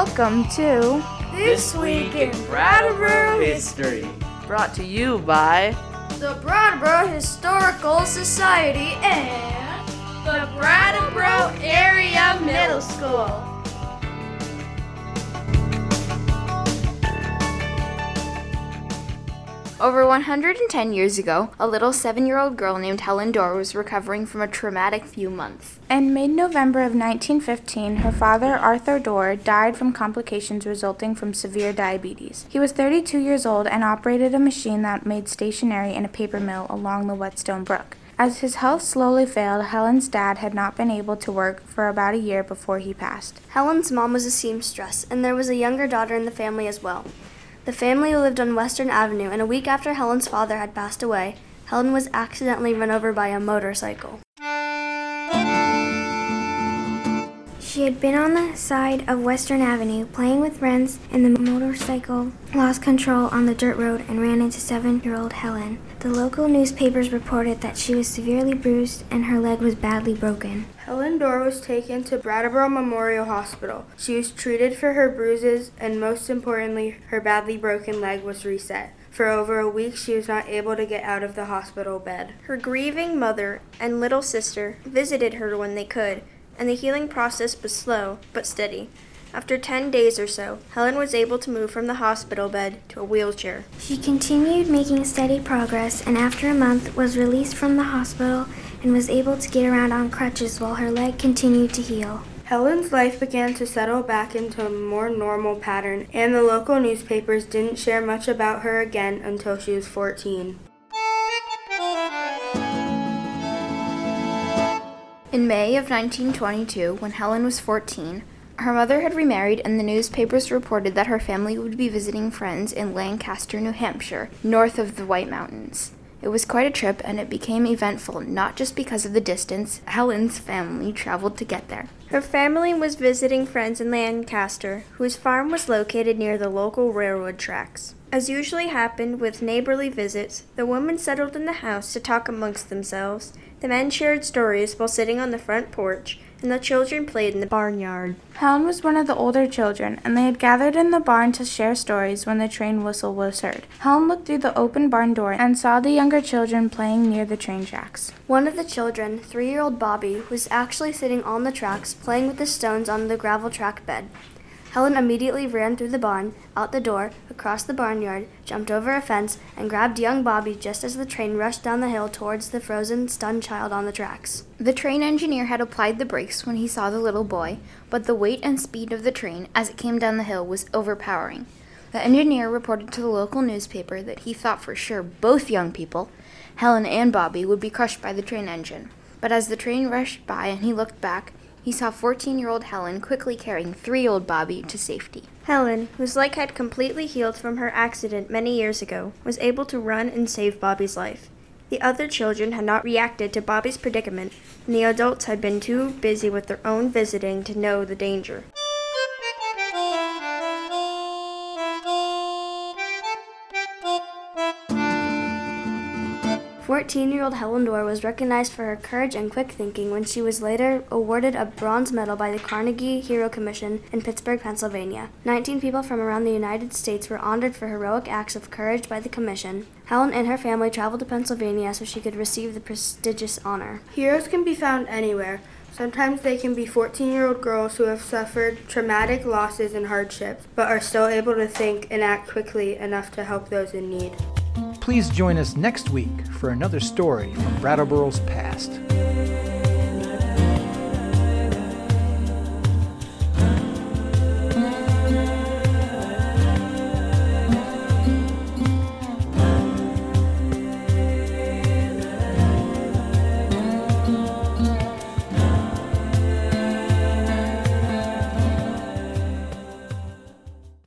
Welcome to This Week in Brattleboro History. Brought to you by the Brattleboro Historical Society and the Brattleboro Area Middle School. Over 110 years ago, a little seven year old girl named Helen Dorr was recovering from a traumatic few months. In mid November of 1915, her father, Arthur Dorr, died from complications resulting from severe diabetes. He was 32 years old and operated a machine that made stationery in a paper mill along the Whetstone Brook. As his health slowly failed, Helen's dad had not been able to work for about a year before he passed. Helen's mom was a seamstress, and there was a younger daughter in the family as well. The family lived on Western Avenue, and a week after Helen's father had passed away, Helen was accidentally run over by a motorcycle. She had been on the side of Western Avenue playing with friends, and the motorcycle lost control on the dirt road and ran into seven year old Helen. The local newspapers reported that she was severely bruised and her leg was badly broken. Helen Dorr was taken to Brattleboro Memorial Hospital. She was treated for her bruises, and most importantly, her badly broken leg was reset. For over a week, she was not able to get out of the hospital bed. Her grieving mother and little sister visited her when they could, and the healing process was slow but steady. After 10 days or so, Helen was able to move from the hospital bed to a wheelchair. She continued making steady progress and after a month was released from the hospital and was able to get around on crutches while her leg continued to heal. Helen's life began to settle back into a more normal pattern, and the local newspapers didn't share much about her again until she was 14. In May of 1922, when Helen was 14, her mother had remarried, and the newspapers reported that her family would be visiting friends in Lancaster, New Hampshire, north of the White Mountains. It was quite a trip, and it became eventful not just because of the distance Helen's family traveled to get there. Her family was visiting friends in Lancaster, whose farm was located near the local railroad tracks. As usually happened with neighborly visits, the women settled in the house to talk amongst themselves. The men shared stories while sitting on the front porch, and the children played in the barnyard. Helen was one of the older children, and they had gathered in the barn to share stories when the train whistle was heard. Helen looked through the open barn door and saw the younger children playing near the train tracks. One of the children, three year old Bobby, was actually sitting on the tracks playing with the stones on the gravel track bed. Helen immediately ran through the barn, out the door, across the barnyard, jumped over a fence, and grabbed young Bobby just as the train rushed down the hill towards the frozen, stunned child on the tracks. The train engineer had applied the brakes when he saw the little boy, but the weight and speed of the train as it came down the hill was overpowering. The engineer reported to the local newspaper that he thought for sure both young people, Helen and Bobby, would be crushed by the train engine. But as the train rushed by and he looked back, he saw 14 year old Helen quickly carrying three year old Bobby to safety. Helen, whose leg had completely healed from her accident many years ago, was able to run and save Bobby's life. The other children had not reacted to Bobby's predicament, and the adults had been too busy with their own visiting to know the danger. 14 year old Helen Dorr was recognized for her courage and quick thinking when she was later awarded a bronze medal by the Carnegie Hero Commission in Pittsburgh, Pennsylvania. 19 people from around the United States were honored for heroic acts of courage by the Commission. Helen and her family traveled to Pennsylvania so she could receive the prestigious honor. Heroes can be found anywhere. Sometimes they can be 14 year old girls who have suffered traumatic losses and hardships, but are still able to think and act quickly enough to help those in need. Please join us next week for another story from Brattleboro's past.